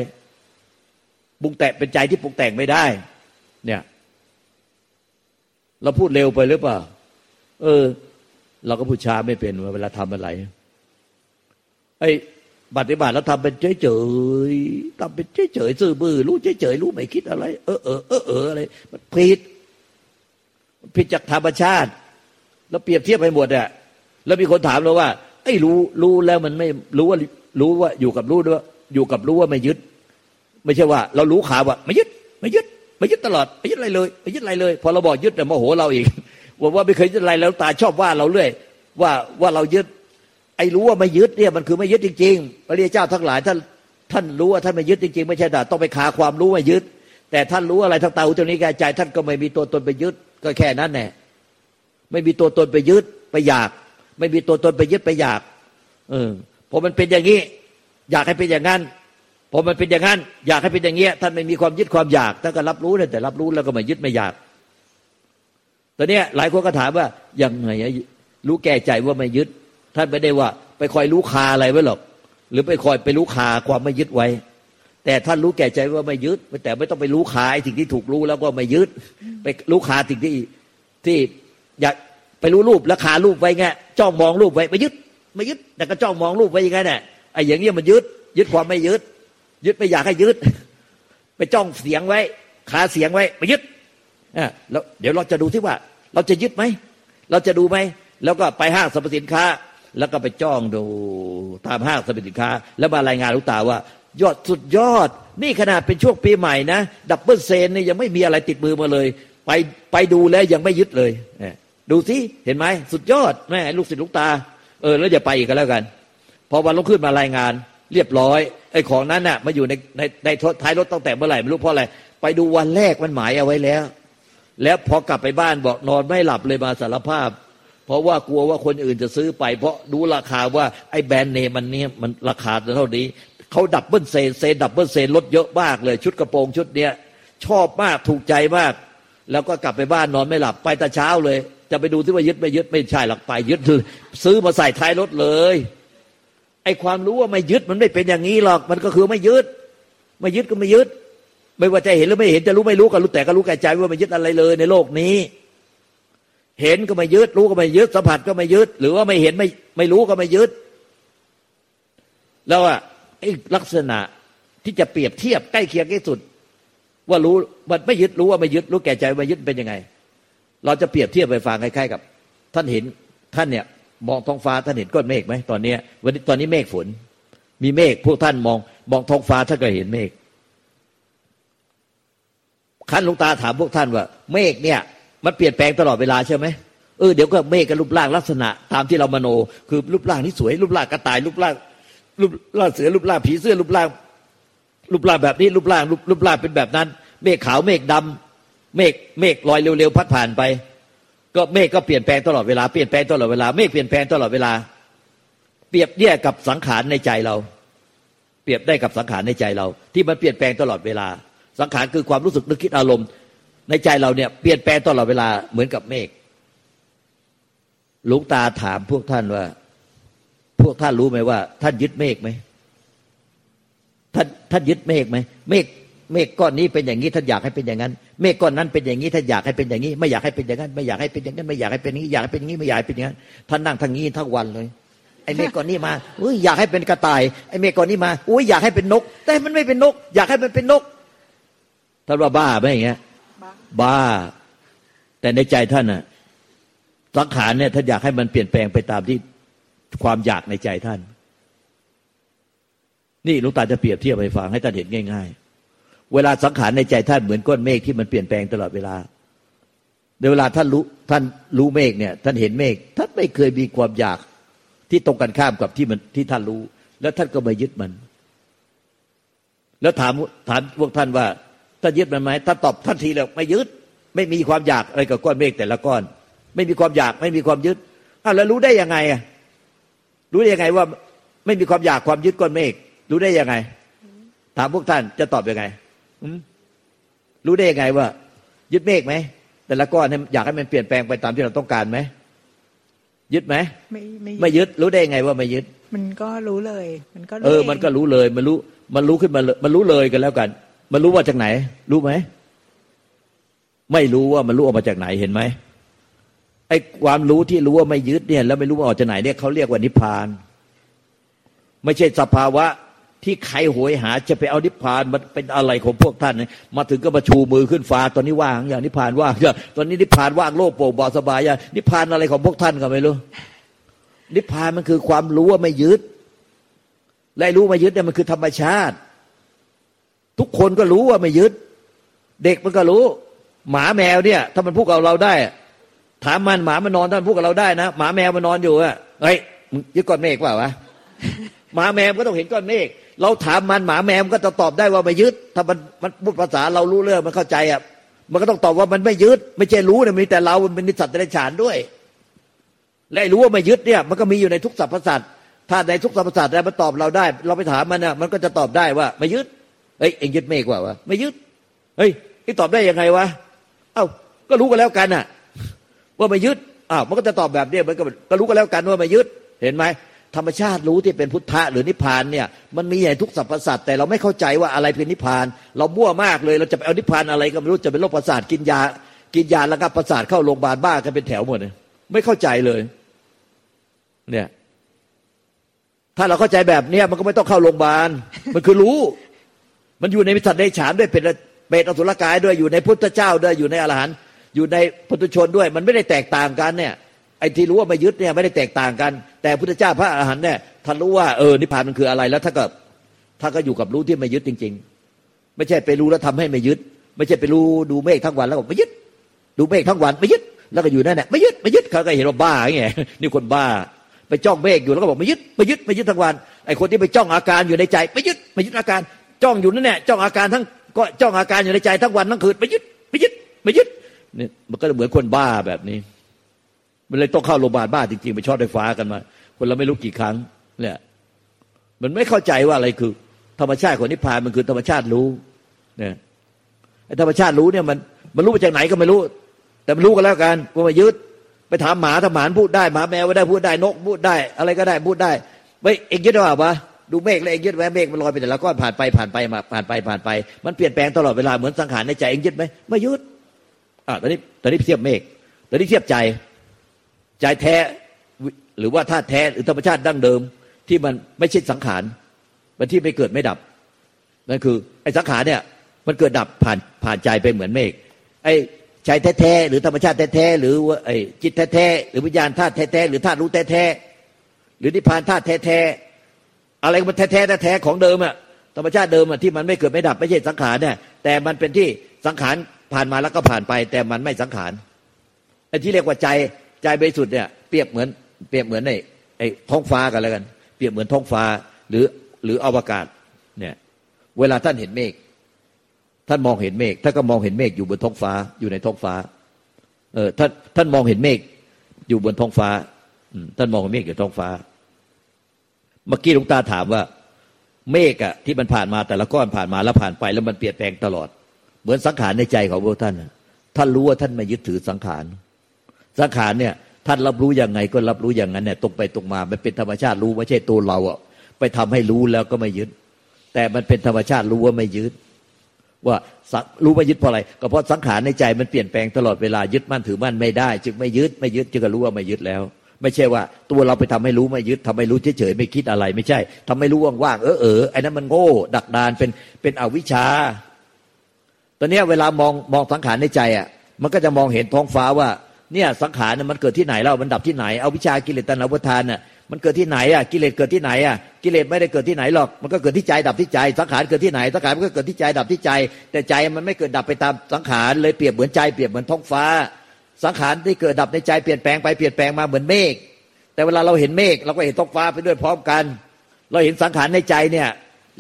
ปรุงแต่งเป็นใจที่ปรุงแต่งไม่ได้ เนี่ย เราพูดเร็วไปหรือเปล่า เออ เราก็พูดช้าไม่เป็นเวลาทำอะไรไอ้ ปฏิบัติแล้วทำเป็นเฉยเฉยทำเป็นเฉยเฉยซื่อบื้อรู้เฉยเฉยรู้ไม่คิดอะไร เออเออเออเอออะไรมันผิดผิดจากธรรมชาติ แล้วเปรียบเทียบไปหมดอะแล้วมีคนถามเราว่า ไอ้รู้รู้แล้วมันไม่รู้ว่ารู้ว่าอยู่กับรู้ด้วยอยู่กับรู้ว่าไม่ยึด ไม่ใช่ว่า เรารู้ขาวว่าไม่ยึด ไม่ยึด ไม่ยึดตลอดไม่ยึดอะไรเลยไม่ยึดอะไรเลย พอเราบอกยึดแต่โมโหเราอีกว่าว่าไม่เคยยึดอะไรแล้วตาชอบว่าเราเรื่อยว่าว่าเรายึด ไอ้รู้ว่าไม่ยึดเนี่ยมันคือไม่ยึดจริงๆพระเรียเจ้าทั้งหลายท่านท่านรู้ว่าท่านไม่ยึดจริงๆ ไม่ใช่แต่ต้องไปคาความรู้ไม่ยึด แต่ท่านรู้อะไรทั้งตาหูจมูกกายใจ ท่านก็ไม่มีตัวตนไปยึด ก็แค่นั้นแหละไม่มีตัวตนไปยึดไปอยาก ไม่มีตัวตนไปยึดไปอยาก เออพอมันเป็นอย่างนี้ อยากให้เป็นอย่างนั้นพอมันเป็นอย่างนั้น อยากให้เป็นอย่างเงี้ยท่านไม่มีความยึดความอยากท่านก็รับรู้แต่รับรู้แล้วก็ไม่ยึดไม่อยากตอนนี้หลายคนก็ถามว่ายังไงรู้แก่ใจว่าไม่ยึด ท่านไม่ได้ว่า ไปคอยรู้คาอะไรไว้หรอก หรือไปคอยไปรู้คาความไม่ยึดไว้ แต่ท่านรู้แก่ใจว่าไม่ยึด แต่ไม่ต้องไปรู้คาไอ้สิ่งที่ถูกรู้แล้วก็ไม่ยึด ไปรู้คาสิ่งที่ที่อยากไปรู้รูปแล้วคารูปไว้ไงจ้องมองรูปไว้ไม่ยึดไม่ยึด แต่ก็จ้องมองรูปไว้ยังไงเนี่ยไอ้อย่างเงี้ยมันยึด ยึดความไม่ยึด ยึดไม่อยากให้ยึด ไปจ้องเสียงไว้ขาเสียงไว้ไปยึดอ่าแล้วเดี๋ยวเราจะดูที่ว่า เราจะยึดไหมเราจะดูไหมแล้วก็ไปห้างสรรพสินค้า แล้วก็ไปจ้องดูตามห้างสรรพสินค้า แล้วมารายงานลูกตาว่า ยอดสุดยอด นี่ขนาดเป็นช่วงปีใหม่นะ double sale นี่ยังไม่มีอะไรติดมือมาเลย ไปไปดูแล้วยังไม่ยึดเลยดูสิเห็นไหมสุดยอดแม่ลูกศิษย์ลูกตา เออ แล้วอย่าไปอีกก็แล้วกัน พอวันลงขึ้นมารายงาน เรียบร้อยไอ้ของนั้นน่ะมาอยู่ในในในท้ายรถตั้งแต่เมื่อไหร่ไม่รู้เพราะอะไรไปดูวันแรกมันหมายเอาไว้แล้ว แล้วพอกลับไปบ้านบอกนอนไม่หลับเลยมาสารภาพ เพราะว่ากลัวว่าคนอื่นจะซื้อไป เพราะดูราคาว่าไอ้แบรนด์เนมมันเนี่ยมันราคาเท่านี้เขา double sale sale double sale ลดเยอะมากเลยชุดกระโปรงชุดเนี้ยชอบมากถูกใจมาก แล้วก็กลับไปบ้านนอนไม่หลับไปแต่เช้าเลย จะไปดูที่ว่ายึดไม่ยึดไม่ใช่หลักไปยึดซื้อมาใส่ท้ายรถเลยไอ้ความรู้ว่าไม่ยึดมันไม่เป็นอย่างนี้หรอกมันก็คือไม่ยึด ไม่ยึดก็ไม่ยึด ไม่ว่าจะเห็นหรือไม่เห็นจะรู้ไม่รู้ก็รู้แต่ก็รู้แก่ใจว่าไม่ยึดอะไรเลยในโลกนี้ เห็นก็ไม่ยึด รู้ก็ไม่ยึดสัมผัสก็ไม่ยึด หรือว่าไม่เห็นไม่ไม่รู้ก็ไม่ยึด แล้วอะไอ้ลักษณะที่จะเปรียบเทียบใกล้เคียงที่สุด ว่ารู้มันไม่ยึดรู้ว่าไม่ยึด รู้แก่ใจว่ยึดเป็นยังไง เราจะเปรียบเทียบไปฟังคล้ายๆกับ ท่านเห็นท่านเนี่ยมองท้องฟ้าท่านเห็นก้อนเมฆไหมตอนนี้วันนี้ตอนนี้เมฆฝน มีเมฆพวกท่านมองมองท้องฟ้าท่านก็เห็นเมฆขั้นลุงตาถามพวกท่านว่า เมฆเนี่ย มันเปลี่ยนแปลงตลอดเวลาใช่ไหมเออเดี๋ยวก็เมฆกับรูปร่างลักษณะ ตามที่เรามโน คือรูปร่างนี่สวย รูปร่างกระต่ายรูปร่างรูปร่างเสือรูปร่างผีเสื้อรูปร่าง รูปร่างแบบนี้รูปร่างรูปร่างเป็นแบบนั้น เมฆขาวเมฆดำเมฆเมฆลอยเร็วๆพัดผ่านไป ก็เมฆก็เปลี่ยนแปลงตลอดเวลาเปลี่ยนแปลงตลอดเวลาเมฆเปลี่ยนแปลงตลอดเวลา เปรียบเนี่ยกับสังขารในใจเรา เปรียบได้กับสังขารในใจเรา ที่มันเปลี่ยนแปลงตลอดเวลา สังขารคือความรู้สึกนึกคิดอารมณ์ ในใจเราเนี่ยเปลี่ยนแปลงตลอดเวลาเหมือนกับเมฆลวงตาถามพวกท่านว่า พวกท่านรู้ไหมว่า ท่านยึดเมฆไหมท่านท่านยึดเมฆไหมเมฆเมฆก้อนนี้เป็นอย่างนี้ท่านอยากให้เป็นอย่างนั้น เมฆก้อนนั้นเป็นอย่างนี้ท่านอยากให้เป็นอย่างนี้ ไม่อยากให้เป็นอย่างนั้น ไม่อยากให้เป็นอย่างนั้น ไม่อยากให้เป็นอย่างนี้อยากให้เป็นอย่างนี้ไม่อยากให้เป็นอย่างนั้นท่านนั่งทางนี้ทั้งวันเลยไอ้เมฆก้อนนี้มาอุ้ยอยากให้เป็นกระต่ายไอ้เมฆก้อนนี้มาอุ้ยอยากให้เป็นนก แต่มันไม่เป็นนก อยากให้มันเป็นนกท่านว่าบ้าไหมอย่างเงี้ย บ้า แต่ในใจท่านน่ะสังขารเนี่ยท่านอยากให้มันเปลี่ยนแปลงไปตามที่ความอยากในใจท่าน นี่ลุงตาจะเปรียบเทียบให้ฟังให้ท่านเห็นง่าย ๆ เวลาสังขารในใจท่านเหมือนก้อนเมฆที่มันเปลี่ยนแปลงตลอดเวลาในเวลาท่านรู้ท่านรู้เมฆเนี่ย ท่านเห็นเมฆท่านไม่เคยมีความอยากที่ตรงกันข้ามกับที่มันที่ท่านรู้ แล้วท่านก็ไม่ยึดมัน แล้วถามถามพวกท่านว่า ท่านยึดมันไหมท่านตอบทันทีเลยไม่ยึด ไม่มีความอยากอะไรกับก้อนเมฆแต่ละก้อน ไม่มีความอยากไม่มีความยึดอ้าวแล้วรู้ได้ยังไงอะรู้ได้ยังไงว่าไม่มีความอยากความยึดก้อนเมฆรู้ได้ยังไง ถามพวกท่านจะตอบยังไงรู้ได้ยังไงว่า ยึดเมฆไหมแต่ละก้อนอยากให้มันเปลี่ยนแปลงไปตามที่เราต้องการไหมยึดไหมไม่ไม่ยึดรู้ได้ยังไงว่าไม่ยึด มันก็รู้เลย มันก็เออ มันก็รู้เลย มันรู้ มันรู้ขึ้นมามันรู้เลยกันแล้วกัน มันรู้ว่าจากไหน รู้ไหม ไม่รู้ว่ามันรู้ออกมาจากไหนเห็นไหมไอ้ความรู้ที่รู้ว่าไม่ยึดเนี่ย แล้วไม่รู้ว่าออกจากไหนเนี่ยเขาเรียกว่านิพพาน ไม่ใช่สภาวะที่ใครโหยหา จะไปเอานิพพานมันเป็นอะไรของพวกท่าน มาถึงก็มาชูมือขึ้นฟ้าตอนนี้ว่างอย่างนิพพานว่างตอนนี้นิพพานว่างโลกโปร่งเบาสบายอย่างนิพพานอะไรของพวกท่านก็ไม่รู้ นิพพานมันคือความรู้ว่าไม่ยึดและรู้ไม่ยึดเนี่ยมันคือธรรมชาติ ทุกคนก็รู้ว่าไม่ยึด เด็กมันก็รู้ หมาแมวเนี่ย ถ้ามันพูดกับเราได้ ถามมันหมามันนอนท่ามันพูดกับเราได้นะหมาแมวมันนอนอยู่อะเฮ้ยยึดก้อนเมฆเปล่าวะหมาแมวก็ต้องเห็นก้อนเมฆเราถามมันหมาแมวมันก็จะตอบได้ว่าไม่ยึด ถ้ามันมันพูดภาษาเรารู้เรื่องมันเข้าใจอะมันก็ต้องตอบว่ามันไม่ยึด ไม่ใช่รู้นะมีแต่เรามันเป็นนิสัตว์เดรัจฉานด้วย และรู้ว่าไม่ยึดเนี่ย มันก็มีอยู่ในทุกสรรพสัตว์ถ้าในทุกสรรพสัตว์แล้วมันตอบเราได้ เราไปถามมันน่ะมันก็จะตอบได้ว่าไม่ยึด เฮ้ยเอ็งยึดเมฆว่าวะไม่ยึดเฮ้ยไอ้ตอบได้ยังไงวะเอ้าก็รู้กันแล้วกันน่ะ ว่าไม่ยึดอ้าวมันก็จะตอบแบบเนี้ยมันก็ก็รู้กันแล้วกันว่าไม่ยึดเห็นไหมธรรมชาติรู้ที่เป็นพุทธะหรือนิพพานเนี่ยมันมีอย่างทุกสรรพสัตว์แต่เราไม่เข้าใจว่าอะไรเป็นนิพพาน เราบ้วมากเลยเราจะไปเอานิพพานอะไรก็ไม่รู้จะเป็นโรคประสาทกินยา กินยาแล้วก็ประสาทเข้าโรงพยาบาลบ้ากันเป็นแถวหมดเลยไม่เข้าใจเลย เนี่ย ถ้าเราเข้าใจแบบเนี้ยมันก็ไม่ต้องเข้าโรงพยาบาลมันคือรู้ มันอยู่ในสัตว์ในฉานด้วยเป็นเป็นอสุรกายด้วยอยู่ในพุทธเจ้าด้วยอยู่ในอรหันต์อยู่ในพุทุชนด้วย มันไม่ได้แตกต่างกันเนี่ยไอ้ที่รู้ว่าไม่ยึดเนี่ยไม่ได้แตกต่างกัน แต่พุทธเจ้าพระอรหันต์เนี่ยท่านรู้ว่าเออนิพพานมันคืออะไรแล้วถ้าก็ถ้าก็อยู่กับรู้ที่ไม่ยึดจริง ๆ ไม่ใช่ไปรู้แล้วทำให้ไม่ยึด ไม่ใช่ไปรู้ดูเมฆทั้งวันแล้วก็ไม่ยึด ดูเมฆทั้งวันไม่ยึดแล้วก็อยู่นั่นแหละไม่ยึดไม่ยึดเขาก็เห็นว่าบ้าไงนี่คนบ้า ไปจ้องเมฆอยู่แล้วก็บอกไม่ยึดไม่ยึดไม่ยึดทั้งวันไอ้คนที่ไปจ้องอาการอยู่ในใจไม่ยึดไม่ยึดอาการ จ้องอยู่นั่นแหละจ้องอาการทั้งก็จ้องอาการอยู่ในใจทั้งวันทั้งคืนไม่ยึดไม่ยึดไม่ยึดเนี่ยมันก็เหมือนคนบ้าแบบนี้ มันเลยต้องเข้าโรงพยาบาลบ้าจริงๆไปช็อตไฟฟ้ากันมา คนเราไม่รู้กี่ครั้งเนี่ยมันไม่เข้าใจว่าอะไรคือ ธรรมชาติของนิพพานมันคือธรรมชาติรู้เนี่ยธรรมชาติรู้เนี่ยมันมันรู้มาจากไหนก็ไม่รู้ แต่มันรู้กันแล้วกันว่ามายึดไปถามหมาถ้าหมาพูดได้หมาแมวได้พูดได้นกพูดได้ อะไรก็ได้พูดได้ไม่เองยึดว่าปะ ดูเมฆแล้วเองยึดไว้เมฆมันลอยไปแต่ละก้อนผ่านไปผ่านไปมาผ่านไปผ่านไป มันเปลี่ยนแปลงตลอดเวลาเหมือนสังขารในใจเองยึดไหมไม่ยึดอะตอนนี้ตอนนี้เทียบเมฆตอนนี้เทียบใจใจแท้หรือว่าธาตุแท้หรือธรรมชาติดั้งเดิม ที่มันไม่ใช่สังขารมันที่ไม่เกิดไม่ดับนั่นคือไอ้สังขารเนี่ยมันเกิดดับผ่านผ่านใจไปเหมือนเมฆไอ้ใจแท้ๆหรือธรรมชาติแท้ๆหรือว่าไอ้จิตแท้ๆหรือวิญญาณธาตุแท้ๆหรือธาตุรู้แท้ๆหรือนิพพานธาตุแท้ๆ อะไรมันแท้ๆแท้ของเดิมอะธรรมชาติเดิมอะที่มันไม่เกิดไม่ดับไม่ใช่สังขารเนี่ยแต่มันเป็นที่สังขารผ่านมาแล้วก็ผ่านไป แต่มันไม่สังขารไอ้ที่เรียกว่าใจใจบริสุทธิ์เนี่ยเปรียบเหมือนเปรียบเหมือนในไอ้ท้องฟ้ากันแล้วกัน เปรียบเหมือนท้องฟ้าหรือหรืออวกาศเนี่ยเวลาท่านเห็นเมฆท่านมองเห็นเมฆท่านก็มองเห็นเมฆอยู่บนท้องฟ้าอยู่ในท้องฟ้าเออท่านท่านมองเห็นเมฆอยู่บนท้องฟ้าท่านมองเห็นเมฆอยู่ท้องฟ้า เมื่อกี้หลุงตาถามว่า เมฆอะที่มันผ่านมาแต่ละก้อนผ่านมาแล้วผ่านไปแล้วมันเปลี่ยนแปลงตลอด เหมือนสังขารในใจของพวกท่านท่านรู้ว่าท่านไม่ยึดถือสังขาร สังขารเนี่ยท่านรับรู้ยังไงก็รับรู้อย่างนั้นเนี่ยตรงไปตรงมา มันเป็นธรรมชาติรู้ไม่ใช่ตัวเราอะไปทำให้รู้แล้วก็ไม่ยึด แต่มันเป็นธรรมชาติรู้ว่าไม่ยึด ว่ารู้ไม่ยึดเพราะอะไรก็เพราะสังขารในใจมันเปลี่ยนแปลงตลอดเวลายึดมั่นถือมั่นไม่ได้ จึงไม่ยึดไม่ยึดจึงก็รู้ว่าไม่ยึดแล้ว ไม่ใช่ว่า ตัวเราไปทำให้รู้ไม่ยึดทำให้รู้เฉยๆไม่คิดอะไร ไม่ใช่ทำให้รู้ว่างๆเออเออไอ้นั้นมันโง่ ดักดานเป็นเป็นอวิชชา ตอนนี้เวลามองมองสังขารในใจอะ มันก็จะมองเห็นท้องฟ้าว่าเนี่ยสังขารมันเกิดที่ไหนแล้วมันดับที่ไหนเอาวิชากิเลสตัณหาอุทานน่ะมันเกิดที่ไหนอะกิเลสเกิดที่ไหนอะกิเลสไม่ได้เกิดที่ไหนหรอก มันก็เกิดที่ใจดับที่ใจ สังขารเกิดที่ไหนสังขารมันก็เกิดที่ใจดับที่ใจ แต่ใจมันไม่เกิดดับไปตามสังขารเลยเปรียบเหมือนใจเปรียบเหมือนท้องฟ้า สังขารที่เกิดดับในใจเปลี่ยนแปลงไปเปลี่ยนแปลงมาเหมือนเมฆแต่เวลาเราเห็นเมฆเราก็เห็นท้องฟ้าไปด้วยพร้อมกัน เราเห็นสังขารในใจเนี่ย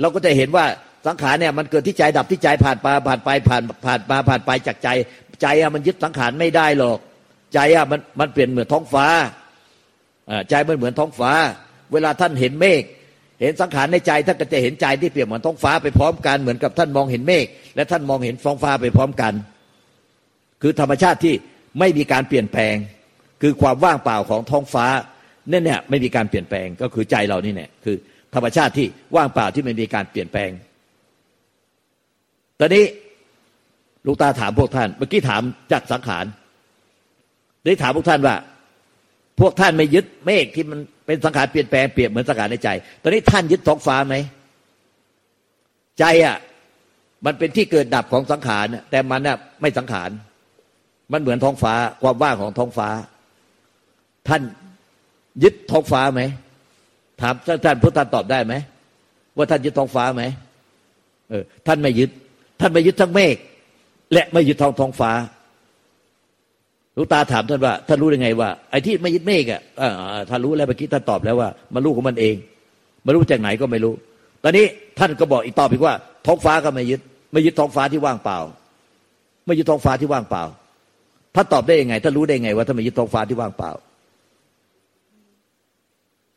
เราก็จะเห็นว่าสังขารเนี่ยมันเกิดที่ใจดับที่ใจผ่านไปผ่านไปผ่านผ่านมาผ่านไปจากใจ ใจอะมันยึดสังขารไม่ได้หรอก ใจอะมันมันเปลี่ยนเหมือนท้องฟ้าใจมันเหมือนท้องฟ้า เวลาท่านเห็นเมฆเห็นสังขารในใจท่านก็จะเห็นใจที่เปลี่ยนเหมือนท้องฟ้าไปพร้อมกันเหมือนกับท่านมองเห็นเมฆและท่านมองเห็นท้องฟ้าไปพร้อมกัน คือธรรมชาติที่ ไม่มีการเปลี่ยนแปลง คือความว่างเปล่าของท้องฟ้าเนั่นเนี่ยไม่มีการเปลี่ยนแปลงก็คือใจเรานี่เนี่ยคือ ธรรมชาติที่ว่างเปล่าที่ไม่มีการเปลี่ยนแปลง ตอนนี้ลูกตาถามพวกท่าน เมื่อกี้ถามจากสังขารได้ถามพวกท่านว่า พวกท่านไม่ยึดเมฆที่มันเป็นสังขารเปลี่ยนแปลงเปรียบเหมือนสังขารในใจ ตอนนี้ท่านยึดท้องฟ้าไหมใจอะมันเป็นที่เกิดดับของสังขารแต่มันน่ะไม่สังขาร มันเหมือนท้องฟ้าความว่างของท้องฟ้า ท่านยึดท้องฟ้าไหมถามท่านพุทธานตอบได้ไหมว่าท่านยึดท้องฟ้าไหมเออท่านไม่ยึด ท่านไม่ยึดทั้งเมฆและไม่ยึดท้องท้องฟ้าลูกตาถามท่านว่าท่านรู้ยังไงว่าไอ้ที่ไม่ยึดเมฆอะท่านรู้แล้วเมื่อกี้ท่านตอบแล้วว่ามันรู้ของมันเองมันรู้จากไหนก็ไม่รู้ ตอนนี้ท่านก็บอกอีกตอบอีกว่า ท้องฟ้าก็ไม่ยึด ไม่ยึดท้องฟ้าที่ว่างเปล่า ไม่ยึดท้องฟ้าที่ว่างเปล่า ท่านตอบได้ยังไงท่านรู้ได้ยังไง ว่าท่านไม่ยึดท้องฟ้าที่ว่างเปล่า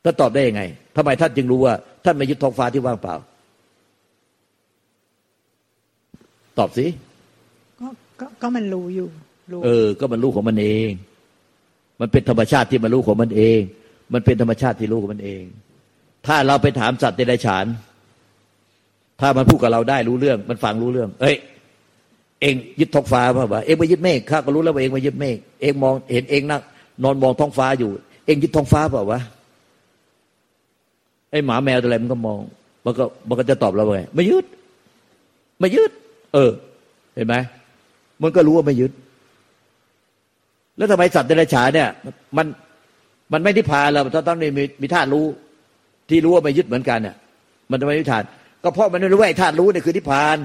ท่านตอบได้ยังไงทำไมท่านจึงรู้ว่า ท่านไม่ยึดท้องฟ้าที่ว่างเปล่า ตอบสิก็ก็ก็มันรู้อยู่เออ ก็มันรู้ของมันเอง มันเป็นธรรมชาติที่มันรู้ของมันเอง มันเป็นธรรมชาติที่รู้ของมันเอง ถ้าเราไปถามสัตว์เดรัจฉาน ถ้ามันพูดกับเราได้รู้เรื่อง มันฟังรู้เรื่อง เอ้ยเองยึดท้องฟ้าป่าวะเองไปยึดเมฆข้าก็รู้แล้วว่าเองไปยึดเมฆเองมองเห็นเองนั่งนอนมองท้องฟ้าอยู่ เองยึดท้องฟ้าเปล่าวะไอ้หมาแมวอะไรมันก็มอง มันก็มันก็จะตอบเราไงไม่ยึดไม่ยึดเออ เห็นไหมมันก็รู้ว่าไม่ยึดแล้วทำไมสัตว์เดรัจฉานเนี่ย มันมันไม่นิพพานเราต้องมีมีธาตุรู้ ที่รู้ว่าไม่ยึดเหมือนกันเนี่ยมันทำไมนิพพาน ก็เพราะมันไม่รู้ว่าไอ้ธาตุรู้เนี่ยคือนิพพาน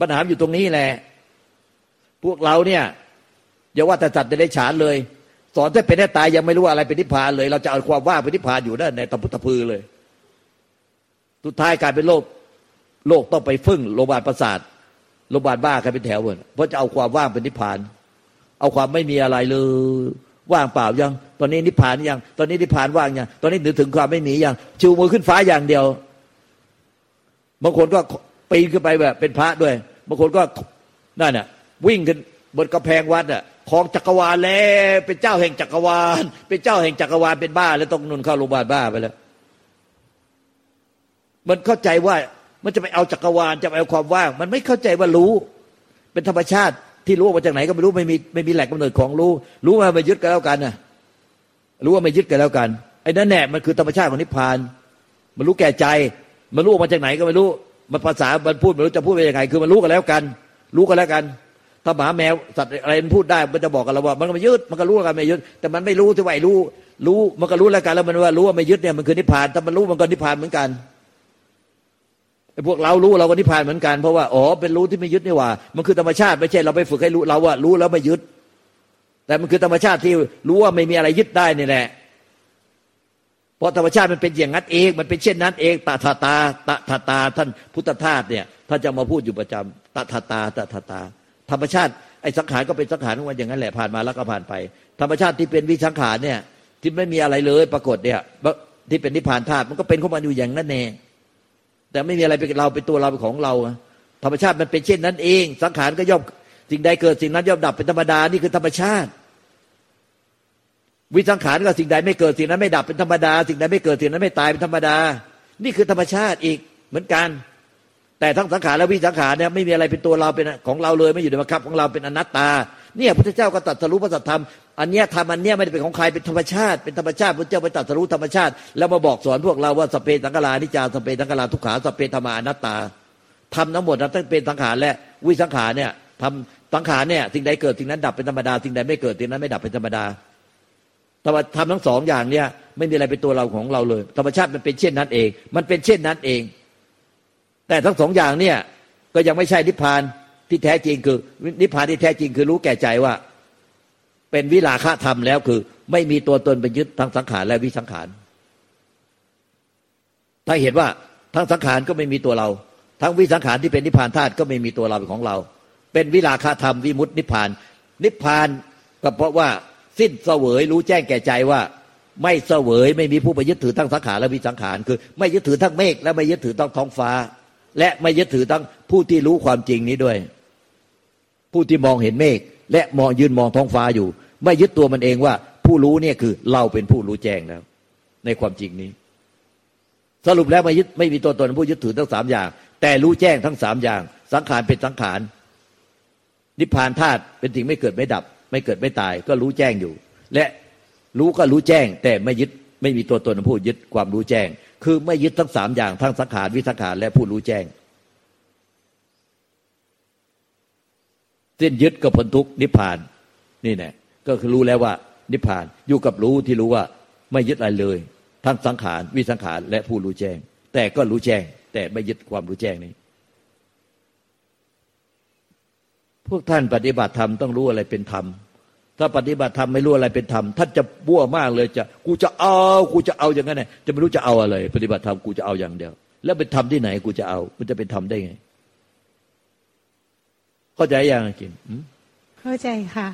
ปัญหาอยู่ตรงนี้แหละ พวกเราเนี่ยอย่าว่าแต่สัตว์เดรัจฉานเลย สอนถ้าเป็นแน่ตายยังไม่รู้อะไรเป็นนิพพานเลย เราจะเอาความว่าเป็นนิพพานอยู่ได้ในตพุทธพือเลยสุดท้ายกลายเป็นโลกโลกต้องไปฟึ่งโรงพยาบาลประสาทโรงพยาบาลบ้าใครเป็นแถวเพราะจะเอาความว่างเป็นนิพพาน เอาความไม่มีอะไรเลย ว่างเปล่ายัง ตอนนี้นิพพานยัง ตอนนี้นิพพานว่างยัง ตอนนี้นึกถึงความไม่มียัง ชูมือขึ้นฟ้าอย่างเดียว บางคนก็ ปีนขึ้นไปแบบเป็นพระด้วยบางคนก็นั่นน่ะวิ่งขึ้นบนกระแพงวัดอะของจักรวาลแล้วเป็นเจ้าแห่งจักรวาล เป็นเจ้าแห่งจักรวาลเป็นบ้า แล้วต้องนุนเข้าโรงพยาบาลบ้าไปแล้ว มันเข้าใจว่ามันจะไปเอาจักรวาลจะไปเอาความว่าง มันไม่เข้าใจว่ารู้ เป็นธรรมชาติที่รู้มาจากไหนก็ไม่รู้ไม่มีไม่มีแหล่งกำเนิดของรู้ รู้ว่าไม่ยึดกันแล้วกันนะรู้ว่าไม่ยึดกันแล้วกันไอ้นั่นแน่มันคือธรรมชาติของนิพพาน มันรู้แก่ใจ มันรู้มาจากไหนก็ไม่รู้ มันภาษามันพูดไม่รู้จะพูดไปยังไง คือมันรู้กันแล้วกัน รู้กันแล้วกัน ถ้าหมาแมวสัตว์อะไรมันพูดได้ มันจะบอกกันเราว่า มันก็ไม่ยึดมันก็รู้กันไม่ยึดแต่มันไม่รู้ที่ว่ารู้ รู้มันก็รู้แล้วกัน แล้วมันว่ารู้ว่าไม่ยึดเนี่ยมันคือนิพพานถ้ามันรู้มันก็นิพพานเหมือนกันพวกเรารู้เราก็นิพพานเหมือนกันเพราะว่าอ๋อเป็นรู้ที่ไม่ยึดนี่ว่า มันคือธรรมชาติไม่ใช่เราไปฝึกให้รู้เราว่ารู้แล้วไม่ยึด แต่มันคือธรรมชาติที่รู้ว่าไม่มีอะไรยึดได้นี่แหละ เพราะธรรมชาติมันเป็นอย่างนั้นเอง มันเป็นเช่นนั้นเองตาตาตาตาตาตาท่านพุทธทาสเนี่ยท่านจะมาพูดอยู่ประจำตาตาตาตาตาตาธรรมชาติไอ้สังขารก็เป็นสังขารของมันอย่างนั้นแหละผ่านมาแล้วก็ผ่านไป ธรรมชาติที่เป็นวิสังขารเนี่ยที่ไม่มีอะไรเลยปรากฏเนี่ยที่เป็นนิพพานธาตุมันก็เป็นของมันอยู่อย่างนั้นเองแต่ไม่มีอะไรเป็นเราเป็นตัวเราเป็นของเรา ธรรมชาติมันเป็นเช่นนั้นเอง สังขารก็ย่อมสิ่งใดเกิดสิ่งนั้นย่อมดับเป็นธรรมดานี่คือธรรมชาติ วิสังขารก็สิ่งใดไม่เกิดสิ่งนั้นไม่ดับเป็นธรรมดา สิ่งใดไม่เกิดสิ่งนั้นไม่ตายเป็นธรรมดา นี่คือธรรมชาติอีกเหมือนกัน แต่ทั้งสังขารและวิสังขารเนี่ยไม่มีอะไรเป็นตัวเราเป็นของเราเลยไม่อยู่ในบังคับของเราเป็นอนัตตา เนี่ยพุทธเจ้าก็ตรัสรู้พระสัทธรรมอันเนี้ยธรรมอันเนี้ยไม่ได้เป็นของใครเป็นธรรมชาติ เป็นธรรมชาติพระเจ้าไปตรัสรู้ธรรมชาติ แล้วมาบอกสอนพวกเราว่าสเปสังกาลานิจาสเปสังกาลาทุกขาสเปธรรมานัตตาทำทั้งหมดนั้นต้งเป็นสังขารและวิสังขารเนี่ยทำสังขารเนี่ยสิ่งใดเกิดสิ่งนั้นดับเป็นธรรมดาสิ่งใดไม่เกิดสิ่งนั้นไม่ดับเป็นธรรมดา แต่ว่าทำทั้งสองอย่างเนี่ย ไม่มีอะไรเป็นตัวเราของเราเลย ธรรมชาติมันเป็นเช่นนั้นเอง มันเป็นเช่นนั้นเอง แต่ทั้งสองอย่างเนี่ย ก็ยังไม่ใช่นิพพานที่แท้จริงคือ นิพพานที่แท้จริงคือรู้แก่ใจว่า เป็นวิลาคะธรรมแล้วคือ ไม่มีตัวตนเป็นยึดทั้งสังขารและวิสังขารถ้าเห็นว่าทั้งสังขารก็ไม่มีตัวเรา ทั้งวิสังขารที่เป็นนิพพานธาตุก็ไม่มีตัวเราเป็นของเรา เป็นวิลาคะธรรมวิมุตตินิพพาน นิพพานก็เพราะว่า สิ้นเสวยรู้แจ้งแก่ใจว่า ไม่เสวยไม่มีผู้ไปยึดถือทั้งสังขารและวิสังขารคือ ไม่ยึดถือทั้งเมฆและไม่ยึดถือทั้งท้องฟ้า และไม่ยึดถือทั้งผู้ที่รู้ความจริงนี้ด้วย ผู้ที่มองเห็นเมฆและมองยืนมองท้องฟ้าอยู่ ไม่ยึดตัวมันเองว่า ผู้รู้เนี่ยคือเราเป็นผู้รู้แจ้งแล้ว ในความจริงนี้ สรุปแล้วไม่ยึดไม่มีตัวตนผู้ยึดถือทั้งสามอย่าง แต่รู้แจ้งทั้งสามอย่าง สังขารเป็นสังขารนิพพานธาตุเป็นสิ่งไม่เกิดไม่ดับ ไม่เกิดไม่ตายก็รู้แจ้งอยู่ และรู้ก็รู้แจ้ง แต่ไม่ยึดไม่มีตัวตนผู้ยึดความรู้แจ้ง คือไม่ยึดทั้งสามอย่างทั้งสังขารวิสังขารและผู้รู้แจ้งสิ้นยึดกับพ้นทุกนิพพานนี่แน่ก็คือรู้แล้วว่า นิพพานอยู่กับรู้ที่รู้ว่าไม่ยึดอะไรเลย ทั้งสังขารวิสังขารและผู้รู้แจ้ง แต่ก็รู้แจ้ง แต่ไม่ยึดความรู้แจ้งนี้ พวกท่านปฏิบัติธรรมต้องรู้อะไรเป็นธรรม ถ้าปฏิบัติธรรมไม่รู้อะไรเป็นธรรมท่านจะบ้วมากเลยจะกูจะเอากูจะเอาอย่างนั้นไงจะไม่รู้จะเอาอะไร ปฏิบัติธรรมกูจะเอาอย่างเดียว แล้วเป็นธรรมที่ไหนกูจะเอา มันจะเป็นธรรมได้ไง เข้าใจยังกินเข้าใจค่ะ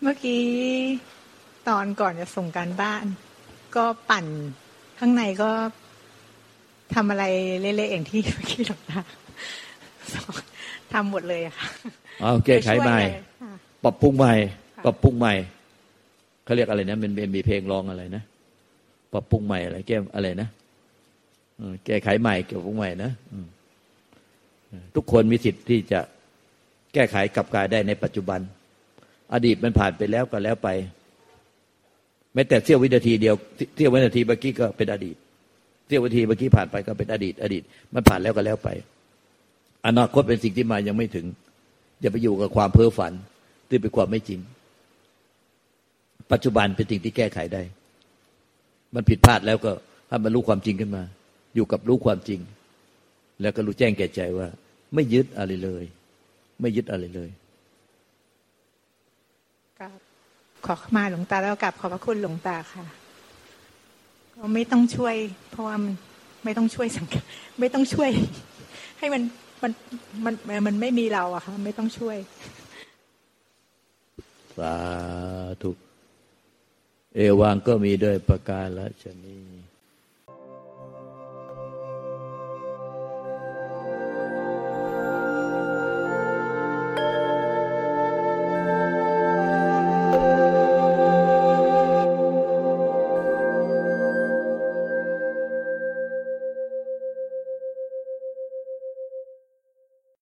เมื่อกี้ตอนก่อนจะส่งการบ้าน ก็ปั่นข้างในก็ทำอะไรเละๆอย่างที่เมื่อกี้หลวงตา ทำหมดเลยค่ะเอาแก้ไขใหม่ปรับปรุงใหม่ปรับปรุงใหม่เขาเรียกอะไรนะมันมีเพลงร้องอะไรนะปรับปรุงใหม่อะไรแก้อะไรนะแก้ไขใหม่เกี่ยวกับใหม่นะทุกคนมีสิทธิ์ที่จะแก้ไขกับกายได้ในปัจจุบัน อดีตมันผ่านไปแล้วก็แล้วไปแม้แต่เสี้ยววินาทีเดียวเสี้ยววินาทีเมื่อกี้ก็เป็นอดีตเสี้ยววินาทีเมื่อกี้ผ่านไปก็เป็นอดีต อดีต มันผ่านแล้วก็แล้วไป อนาคตเป็นสิ่งที่มายังไม่ถึง อย่าไปอยู่กับความเพ้อฝันที่เป็นความไม่จริง ปัจจุบันเป็นสิ่งที่แก้ไขได้ มันผิดพลาดแล้วก็ให้มันรู้ความจริงขึ้นมา อยู่กับรู้ความจริง แล้วก็รู้แจ้งแก่ใจว่า ไม่ยึดอะไรเลย ไม่ยึดอะไรเลยกับขอมาหลวงตาแล้วกับขอบพระคุณหลวงตาค่ะก็ไม่ต้องช่วย เพราะว่ามันไม่ต้องช่วยสังกัดไม่ต้องช่วย ให้มัน มันมันมันไม่มีเราอะค่ะไม่ต้องช่วย สาธุ เอวังก็มีด้วยประการละชนี้